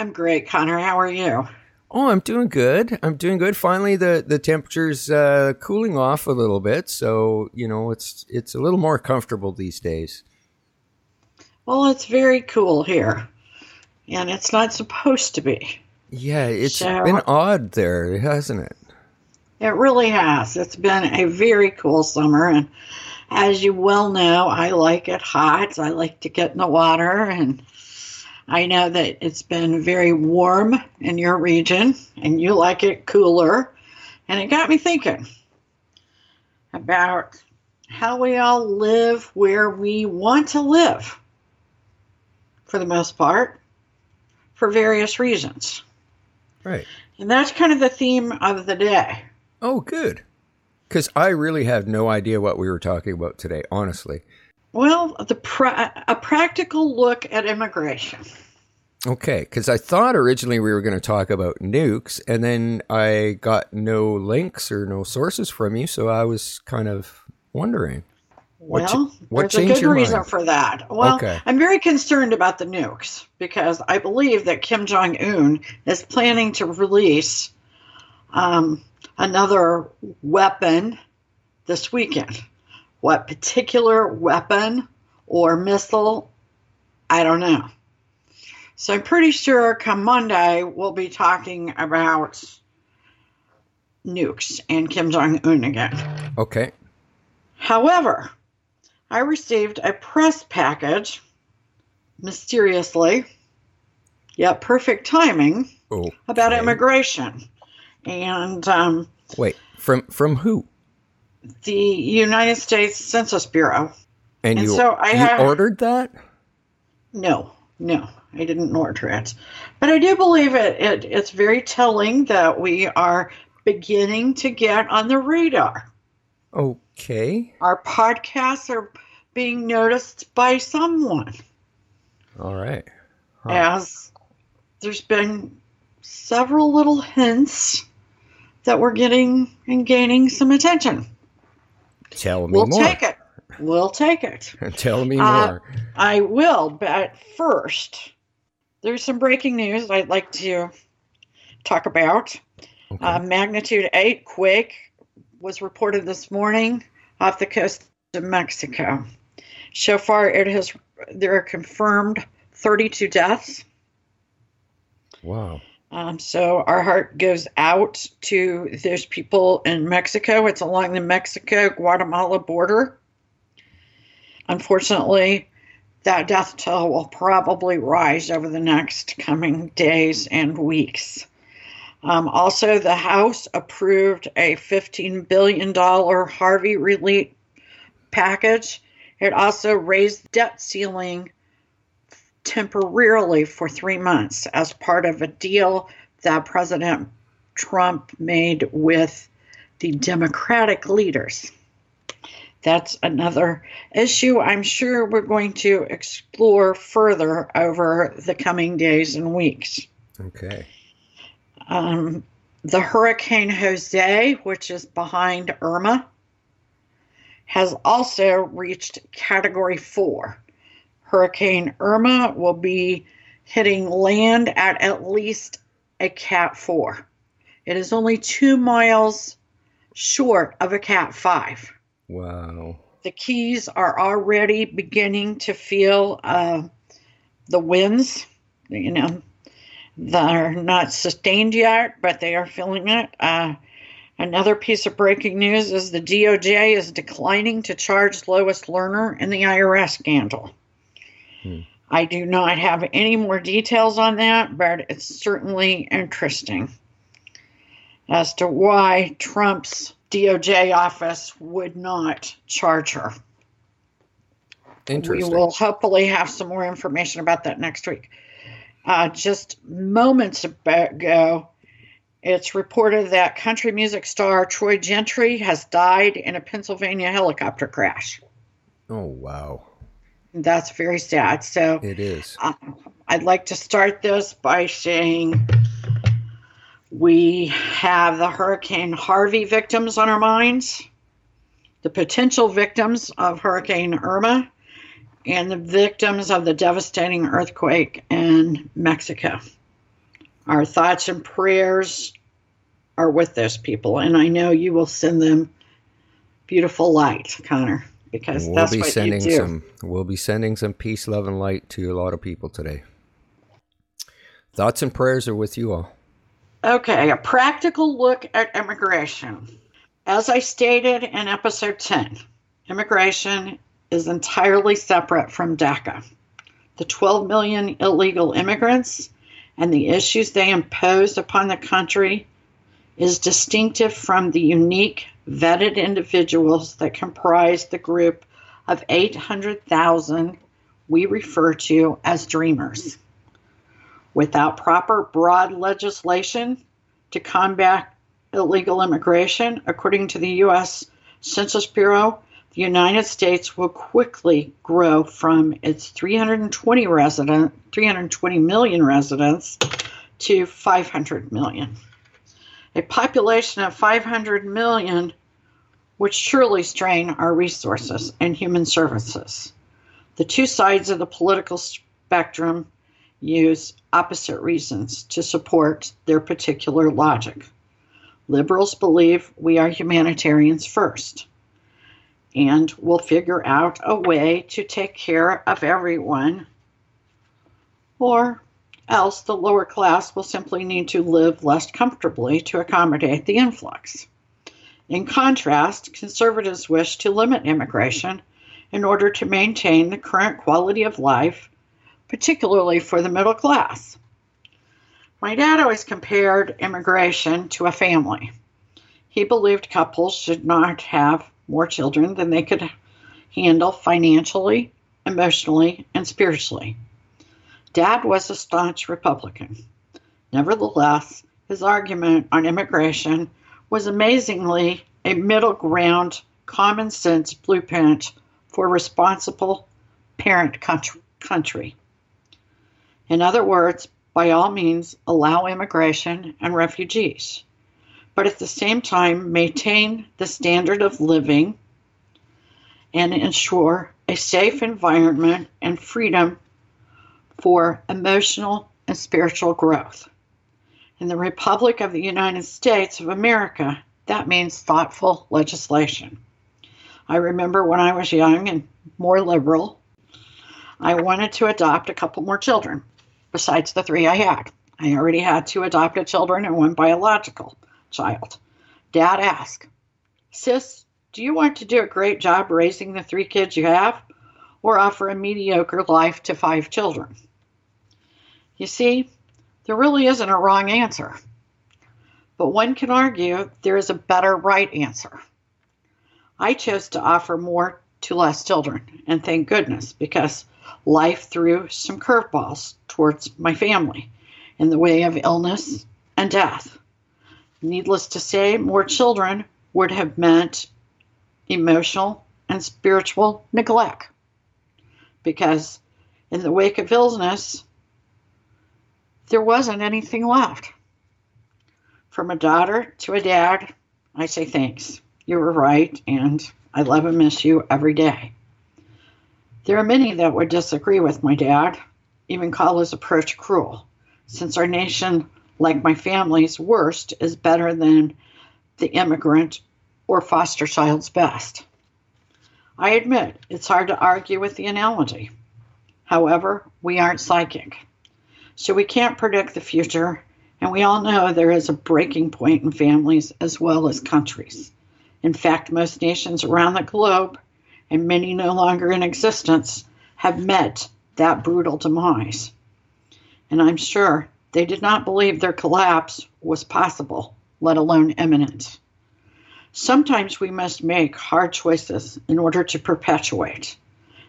I'm great, Connor. How are you? Oh, I'm doing good. I'm doing good. Finally, the the temperature's uh, cooling off a little bit, so you know it's it's a little more comfortable these days. Well, it's very cool here, and it's not supposed to be. Yeah, it's so, been odd there, hasn't it? It really has. It's been a very cool summer, and as you well know, I like it hot. I like to get in the water and I know that it's been very warm in your region and you like it cooler. And it got me thinking about how we all live where we want to live for the most part for various reasons. Right. And that's kind of the theme of the day. Oh, good. Because I really have no idea what we were talking about today, honestly. Well, the pra- a practical look at immigration. Okay, because I thought originally we were going to talk about nukes, and then I got no links or no sources from you, so I was kind of wondering. Well, what, what there's a good reason mind? for that. Well, okay. I'm very concerned about the nukes because I believe that Kim Jong Un is planning to release um, another weapon this weekend. What particular weapon or missile? I don't know. So I'm pretty sure come Monday we'll be talking about nukes and Kim Jong Un again. Okay. However, I received a press package mysteriously, yet perfect timing, okay. about immigration. And um, wait, from from who? The United States Census Bureau. And, and you, so I you have, ordered that? No, no. I didn't order it. But I do believe it, it it's very telling that we are beginning to get on the radar. Okay. Our podcasts are being noticed by someone. All right. Huh. As there's been several little hints that we're getting and gaining some attention. Tell me we'll more. We'll take it. We'll take it. Tell me uh, more. I will, but first, there's some breaking news I'd like to talk about. Okay. Uh, magnitude 8 quake was reported this morning off the coast of Mexico. So far, it has there are confirmed 32 deaths. Wow. Um, so our heart goes out to those people in Mexico. It's along the Mexico Guatemala border. Unfortunately, that death toll will probably rise over the next coming days and weeks. Um, also, the House approved a $15 billion Harvey relief package. It also raised debt ceiling temporarily for three months as part of a deal that President Trump made with the Democratic leaders that's another issue I'm sure we're going to explore further over the coming days and weeks. Okay. Um, the Hurricane Jose, which is behind Irma, has also reached Category 4. Hurricane Irma will be hitting land at at least a Cat 4. It is only two miles short of a Cat 5. Wow. The Keys are already beginning to feel uh, the winds. You know, they're not sustained yet, but they are feeling it. Uh, Another piece of breaking news is the DOJ is declining to charge Lois Lerner in the IRS scandal. Hmm. I do not have any more details on that, but it's certainly interesting as to why Trump's DOJ office would not charge her. Interesting. We will hopefully have some more information about that next week. Uh, just moments ago, it's reported that country music star Troy Gentry has died in a Pennsylvania helicopter crash. Oh, wow. That's very sad. So it is. Uh, I'd like to start this by saying we have the Hurricane Harvey victims on our minds, the potential victims of Hurricane Irma, and the victims of the devastating earthquake in Mexico. Our thoughts and prayers are with those people, and I know you will send them beautiful light, Connor, because we'll that's be what sending you do. some. We'll be sending some peace, love, and light to a lot of people today. Thoughts and prayers are with you all. Okay, a practical look at immigration. As I stated in episode 10, immigration is entirely separate from DACA. The 12 million illegal immigrants and the issues they impose upon the country is distinctive from the unique vetted individuals that comprise the group of 800,000 we refer to as dreamers. Without proper broad legislation to combat illegal immigration, according to the U.S. Census Bureau, the United States will quickly grow from its 320 resident 320 million residents to 500 million. A population of 500 million would surely strain our resources and human services. The two sides of the political spectrum use opposite reasons to support their particular logic. Liberals believe we are humanitarians first and will figure out a way to take care of everyone, or else the lower class will simply need to live less comfortably to accommodate the influx. In contrast, conservatives wish to limit immigration in order to maintain the current quality of life, particularly for the middle class. My dad always compared immigration to a family. He believed couples should not have more children than they could handle financially, emotionally, and spiritually. Dad was a staunch Republican. Nevertheless, his argument on immigration was amazingly a middle ground, common sense blueprint for responsible parent country. In other words, by all means, allow immigration and refugees but at the same time maintain the standard of living and ensure a safe environment and freedom for emotional and spiritual growth. In the Republic of the United States of America, that means thoughtful legislation. I remember when I was young and more liberal, I wanted to adopt a couple more children besides the three I had. I already had two adopted children and one biological child. Dad asked, Sis, do you want to do a great job raising the three kids you have or offer a mediocre life to five children? You see, there really isn't a wrong answer. But one can argue there is a better right answer. I chose to offer more to less children, and thank goodness, because life threw some curveballs towards my family in the way of illness and death. Needless to say, more children would have meant emotional and spiritual neglect. Because in the wake of illness, there wasn't anything left. From a daughter to a dad, I say thanks. You were right, and I love and miss you every day. There are many that would disagree with my dad, even call his approach cruel, since our nation like my family's worst is better than the immigrant or foster child's best. I admit it's hard to argue with the analogy. However, we aren't psychic, so we can't predict the future And we all know there is a breaking point in families as well as countries. In fact, most nations around the globe, and many no longer in existence, have met that brutal demise. And I'm sure they did not believe their collapse was possible, let alone imminent. Sometimes we must make hard choices in order to perpetuate.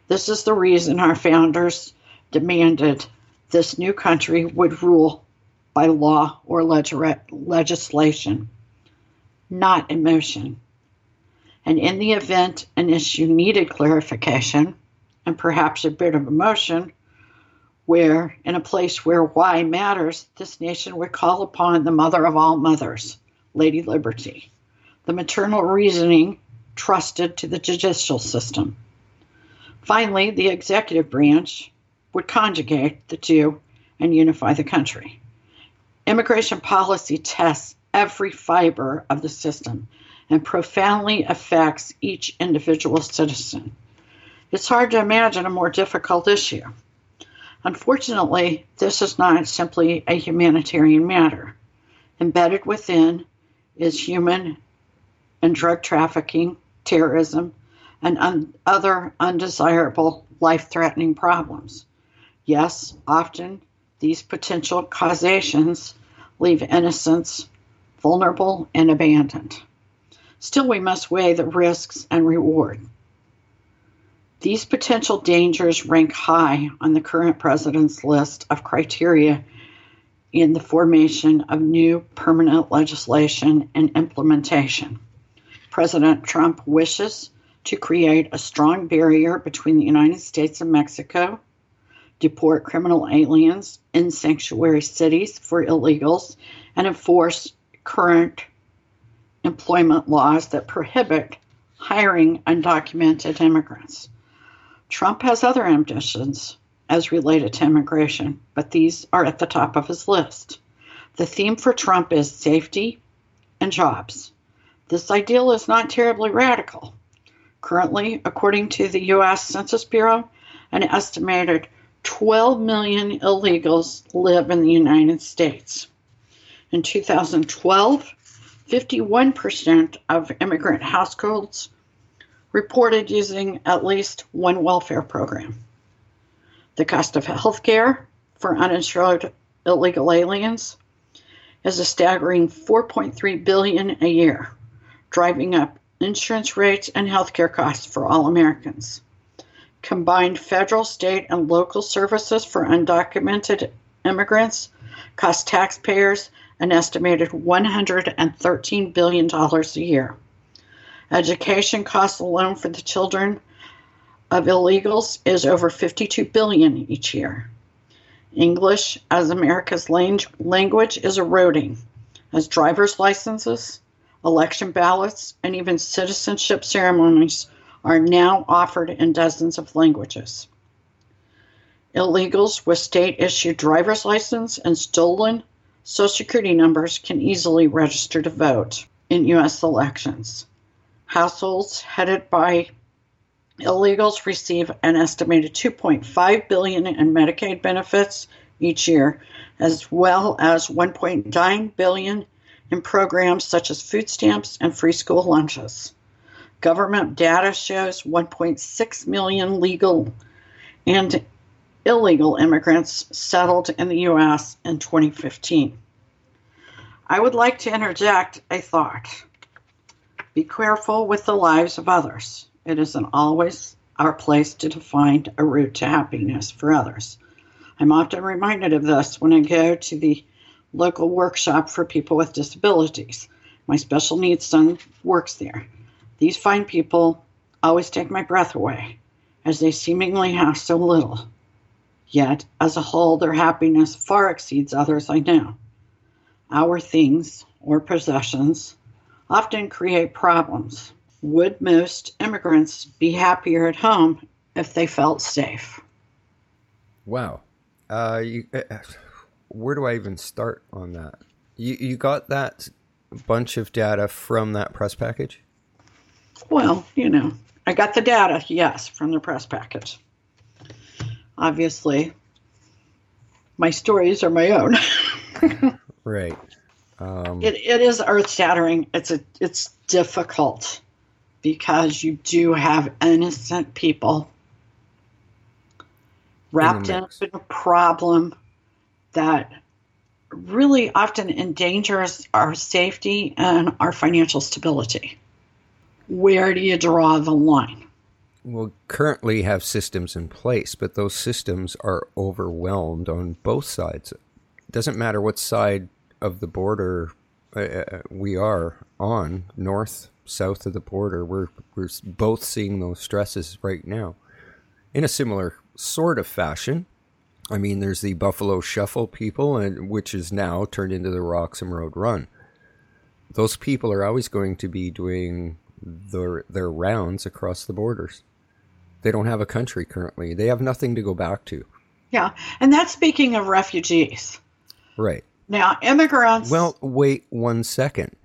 This is the reason our founders demanded this new country would rule by law or legislation, not emotion. And in the event an issue needed clarification and perhaps a bit of emotion, where in a place where why matters, this nation would call upon the mother of all mothers, Lady Liberty, the maternal reasoning trusted to the judicial system. Finally, the executive branch would conjugate the two and unify the country. Immigration policy tests every fiber of the system and profoundly affects each individual citizen. It's hard to imagine a more difficult issue. Unfortunately, this is not simply a humanitarian matter. Embedded within is human and drug trafficking, terrorism, and un- other undesirable life threatening problems. Yes, often these potential causations leave innocents vulnerable and abandoned. Still, we must weigh the risks and reward. These potential dangers rank high on the current president's list of criteria in the formation of new permanent legislation and implementation. President Trump wishes to create a strong barrier between the United States and Mexico, deport criminal aliens in sanctuary cities for illegals, and enforce current employment laws that prohibit hiring undocumented immigrants. Trump has other ambitions as related to immigration, but these are at the top of his list. The theme for Trump is safety and jobs. This ideal is not terribly radical. Currently, according to the U.S. Census Bureau, an estimated 12 million illegals live in the United States. In 2012, 51% of immigrant households reported using at least one welfare program. The cost of health care for uninsured illegal aliens is a staggering 4.3 billion a year, driving up insurance rates and healthcare costs for all Americans. Combined federal, state, and local services for undocumented immigrants cost taxpayers an estimated $113 billion a year. Education costs alone for the children of illegals is over 52 billion each year. English as America's language is eroding as driver's licenses, election ballots, and even citizenship ceremonies are now offered in dozens of languages. Illegals with state issued driver's license and stolen Social Security numbers can easily register to vote in U.S. elections. Households headed by illegals receive an estimated 2.5 billion in Medicaid benefits each year, as well as 1.9 billion in programs such as food stamps and free school lunches. Government data shows 1.6 million legal and illegal immigrants settled in the U.S. in 2015. I would like to interject a thought. Be careful with the lives of others. It isn't always our place to find a route to happiness for others. I'm often reminded of this when I go to the local workshop for people with disabilities. My special needs son works there. These fine people always take my breath away, as they seemingly have so little. Yet, as a whole, their happiness far exceeds others I know. Our things or possessions often create problems. Would most immigrants be happier at home if they felt safe? Wow. Uh, you, uh, where do I even start on that? You, you got that bunch of data from that press package? Well, you know, I got the data, yes, from the press package. Obviously, my stories are my own. Right. Um, it, it is earth shattering. It's a it's difficult because you do have innocent people wrapped in a problem that really often endangers our safety and our financial stability. Where do you draw the line? We'll currently have systems in place, but those systems are overwhelmed on both sides. It doesn't matter what side of the border uh, uh we are on, north, south of the border. We're, we're both seeing those stresses right now in a similar sort of fashion. I mean, there's the Buffalo Shuffle people, and which is now turned into the Roxham Road Run. Those people are always going to be doing their their rounds across the borders. They don't have a country currently. They have nothing to go back to. Yeah, and that's speaking of refugees. Right. Now, immigrants. Well, wait one second.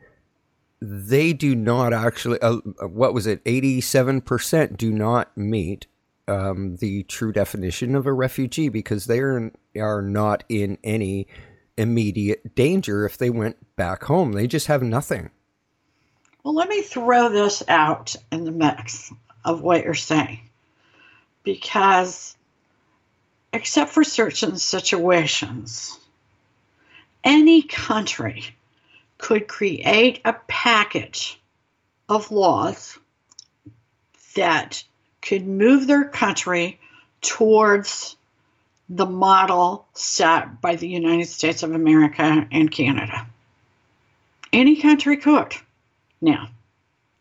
They do not actually. Uh, what was it? Eighty-seven percent do not meet um, the true definition of a refugee because they are, are not in any immediate danger if they went back home. They just have nothing. Well, let me throw this out in the mix of what you're saying. Because, except for certain situations, any country could create a package of laws that could move their country towards the model set by the United States of America and Canada. Any country could. Now,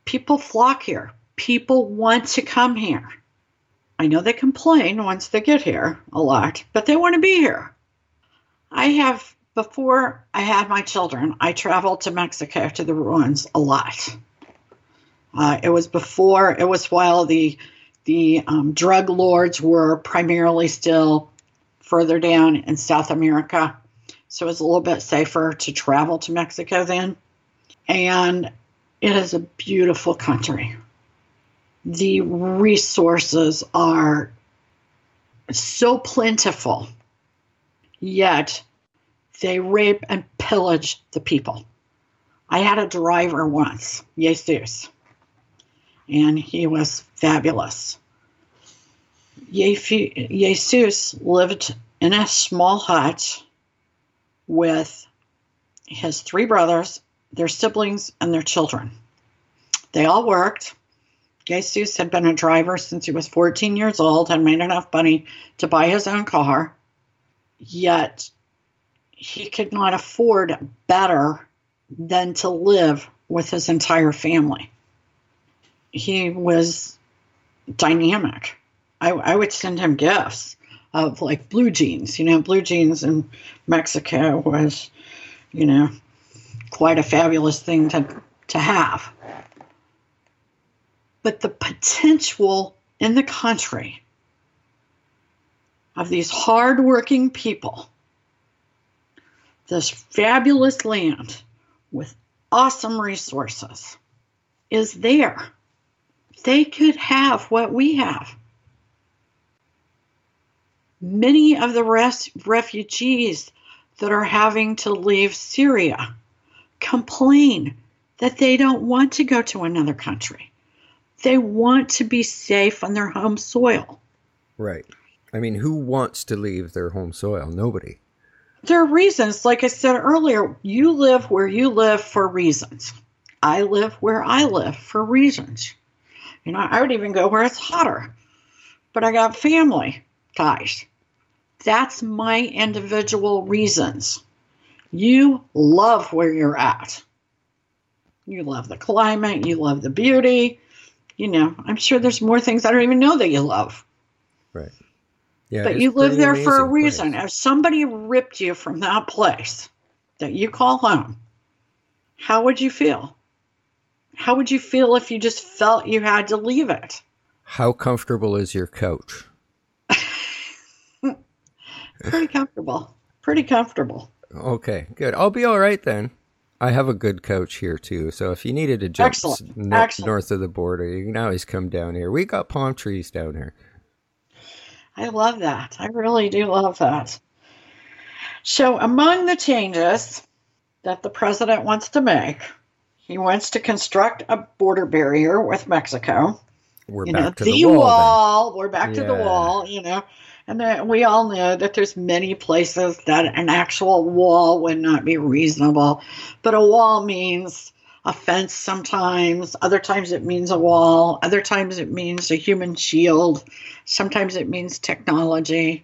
people flock here. People want to come here. I know they complain once they get here a lot, but they want to be here. I have, before I had my children, I traveled to Mexico to the ruins a lot. Uh, it was before, it was while the the um, drug lords were primarily still further down in South America. So it was a little bit safer to travel to Mexico then. And it is a beautiful country. The resources are so plentiful, yet they rape and pillage the people. I had a driver once, Jesus and he was fabulous. Jesus lived in a small hut with his three brothers, their siblings, and their children. They all worked. Jesus had been a driver since he was 14 years old and made enough money to buy his own car, yet he could not afford better than to live with his entire family he was dynamic. I, I would send him gifts of like blue jeans. You know, blue jeans in Mexico was, you know, quite a fabulous thing to, to have. But the potential in the country of these hardworking people, this fabulous land with awesome resources, is there they could have what we have. Many of the res- refugees that are having to leave Syria complain that they don't want to go to another country. They want to be safe on their home soil. Right. I mean, who wants to leave their home soil? Nobody. There are reasons. Like I said earlier, you live where you live for reasons. I live where I live for reasons. You know, I would even go where it's hotter. But I got family ties. That's my individual reasons. You love where you're at. You love the climate, you love the beauty. You know, I'm sure there's more things I don't even know that you love. Right. Yeah, but you live there for a reason. Place. If somebody ripped you from that place that you call home, how would you feel? How would you feel if you just felt you had to leave it? How comfortable is your couch? Pretty comfortable. Pretty comfortable. Okay, good. I'll be all right then. I have a good coach here too, so if you needed to jump no- Excellent. north of the border, you can always come down here. We got palm trees down here. I love that. I really do love that. So, among the changes that the president wants to make. He wants to construct a border barrier with Mexico. We're you back know, to the, the wall. wall we're back yeah. to the wall, you know. And then we all know that there's many places that an actual wall would not be reasonable. But a wall means a fence sometimes, other times it means a wall, other times it means a human shield, sometimes it means technology.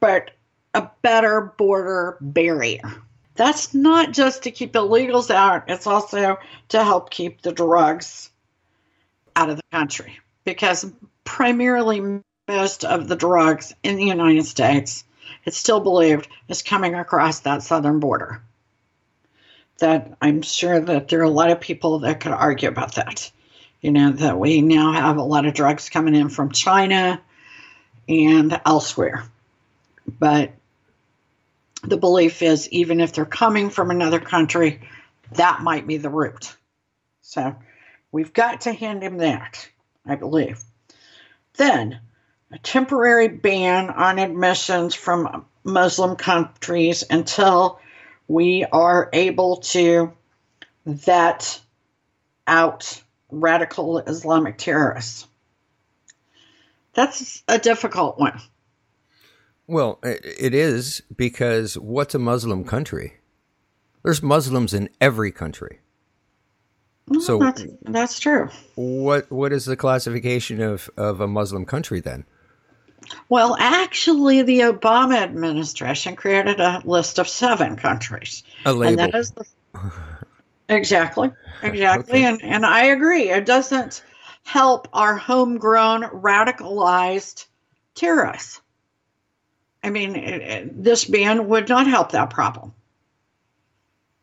But a better border barrier. That's not just to keep illegals out, it's also to help keep the drugs out of the country. Because primarily most of the drugs in the United States, it's still believed, is coming across that southern border. That I'm sure that there are a lot of people that could argue about that. You know, that we now have a lot of drugs coming in from China and elsewhere. But the belief is even if they're coming from another country, that might be the route. So we've got to hand him that, I believe. Then a temporary ban on admissions from Muslim countries until we are able to vet out radical Islamic terrorists. That's a difficult one. Well, it is because what's a Muslim country? There's Muslims in every country. Well, so that's, that's true. What what is the classification of, of a Muslim country then? Well, actually, the Obama administration created a list of seven countries. A label. And that is the, exactly, exactly. okay. And, and I agree. It doesn't help our homegrown radicalized terrorists. I mean, it, it, this ban would not help that problem.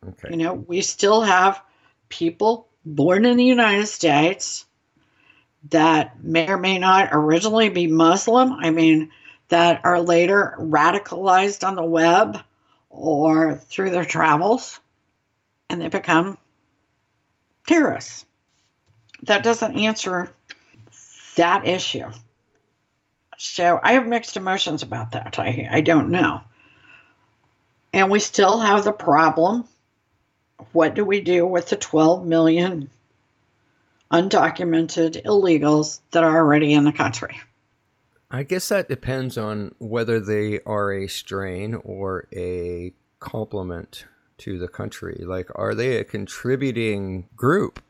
Okay. You know, we still have people born in the United States that may or may not originally be Muslim. I mean, that are later radicalized on the web or through their travels and they become terrorists. That doesn't answer that issue. So I have mixed emotions about that. I, I don't know. And we still have the problem what do we do with the 12 million undocumented illegals that are already in the country? I guess that depends on whether they are a strain or a complement to the country. Like, are they a contributing group?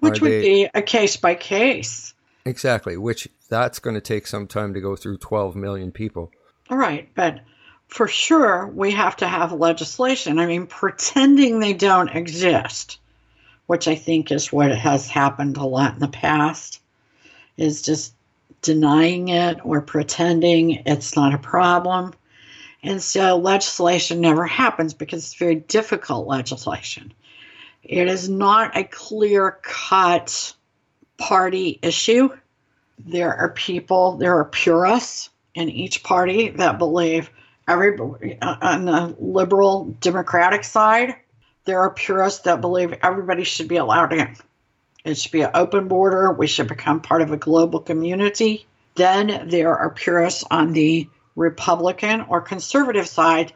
Which are would they... be a case by case. Exactly, which that's going to take some time to go through 12 million people. All right, but for sure we have to have legislation. I mean, pretending they don't exist, which I think is what has happened a lot in the past, is just denying it or pretending it's not a problem. And so legislation never happens because it's very difficult legislation. It is not a clear cut party issue there are people, there are purists in each party that believe every on the liberal democratic side, there are purists that believe everybody should be allowed in. It should be an open border. We should become part of a global community. Then there are purists on the Republican or conservative side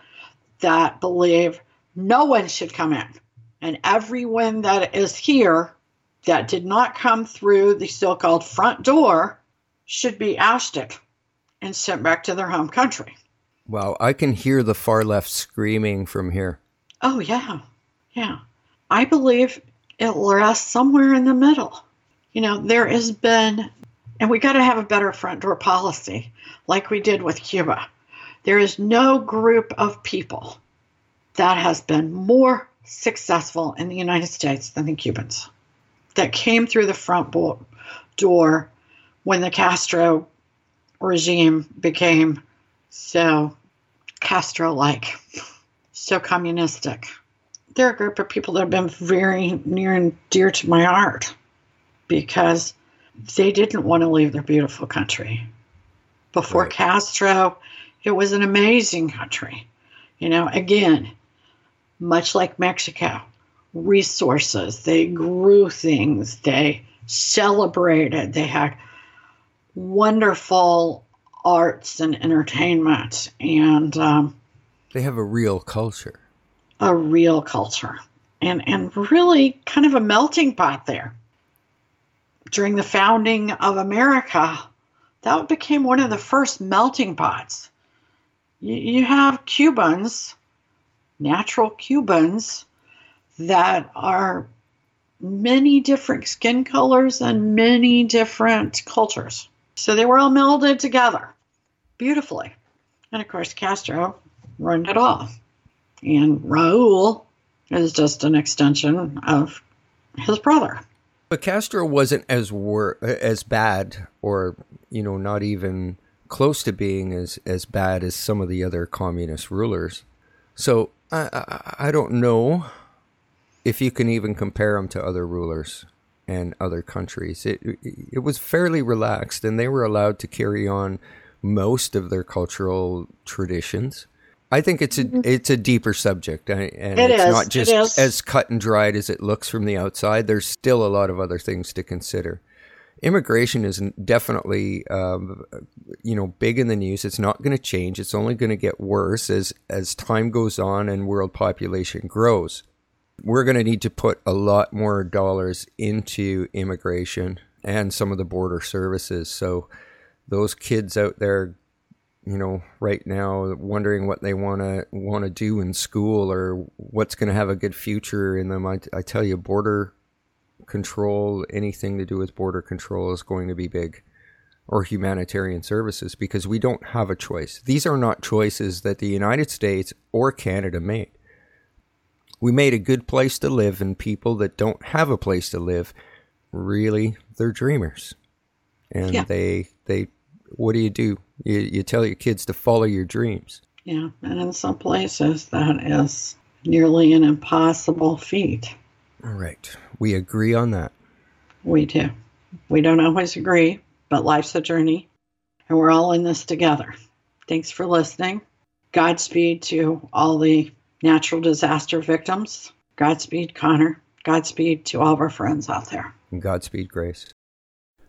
that believe no one should come in. And everyone that is here that did not come through the so called front door should be ousted and sent back to their home country. Wow, I can hear the far left screaming from here. Oh, yeah. Yeah. I believe it rests somewhere in the middle. You know, there has been, and we got to have a better front door policy like we did with Cuba. There is no group of people that has been more successful in the United States than the Cubans that came through the front door when the Castro regime became so Castro like, so communistic. They're a group of people that have been very near and dear to my heart because they didn't want to leave their beautiful country. Before right. Castro, it was an amazing country. You know, again, much like Mexico, resources. They grew things. They celebrated. They had wonderful arts and entertainment. And um, they have a real culture. A real culture and, and really kind of a melting pot there. During the founding of America, that became one of the first melting pots. You, you have Cubans, natural Cubans, that are many different skin colors and many different cultures. So they were all melded together beautifully. And of course, Castro ruined it all. And Raul is just an extension of his brother. But Castro wasn't as wor- as bad, or you know, not even close to being as as bad as some of the other communist rulers. So I I, I don't know if you can even compare him to other rulers and other countries. It it was fairly relaxed, and they were allowed to carry on most of their cultural traditions. I think it's a mm-hmm. it's a deeper subject, and it it's is. not just as cut and dried as it looks from the outside. There's still a lot of other things to consider. Immigration is definitely, um, you know, big in the news. It's not going to change. It's only going to get worse as as time goes on and world population grows. We're going to need to put a lot more dollars into immigration and some of the border services. So those kids out there you know, right now wondering what they want to want to do in school or what's going to have a good future in them. I, I tell you, border control, anything to do with border control is going to be big, or humanitarian services because we don't have a choice. These are not choices that the United States or Canada made. We made a good place to live, and people that don't have a place to live, really, they're dreamers, and yeah. they they what do you do? You, you tell your kids to follow your dreams. Yeah, and in some places that is nearly an impossible feat. All right. We agree on that. We do. We don't always agree, but life's a journey, and we're all in this together. Thanks for listening. Godspeed to all the natural disaster victims. Godspeed, Connor. Godspeed to all of our friends out there. Godspeed, Grace.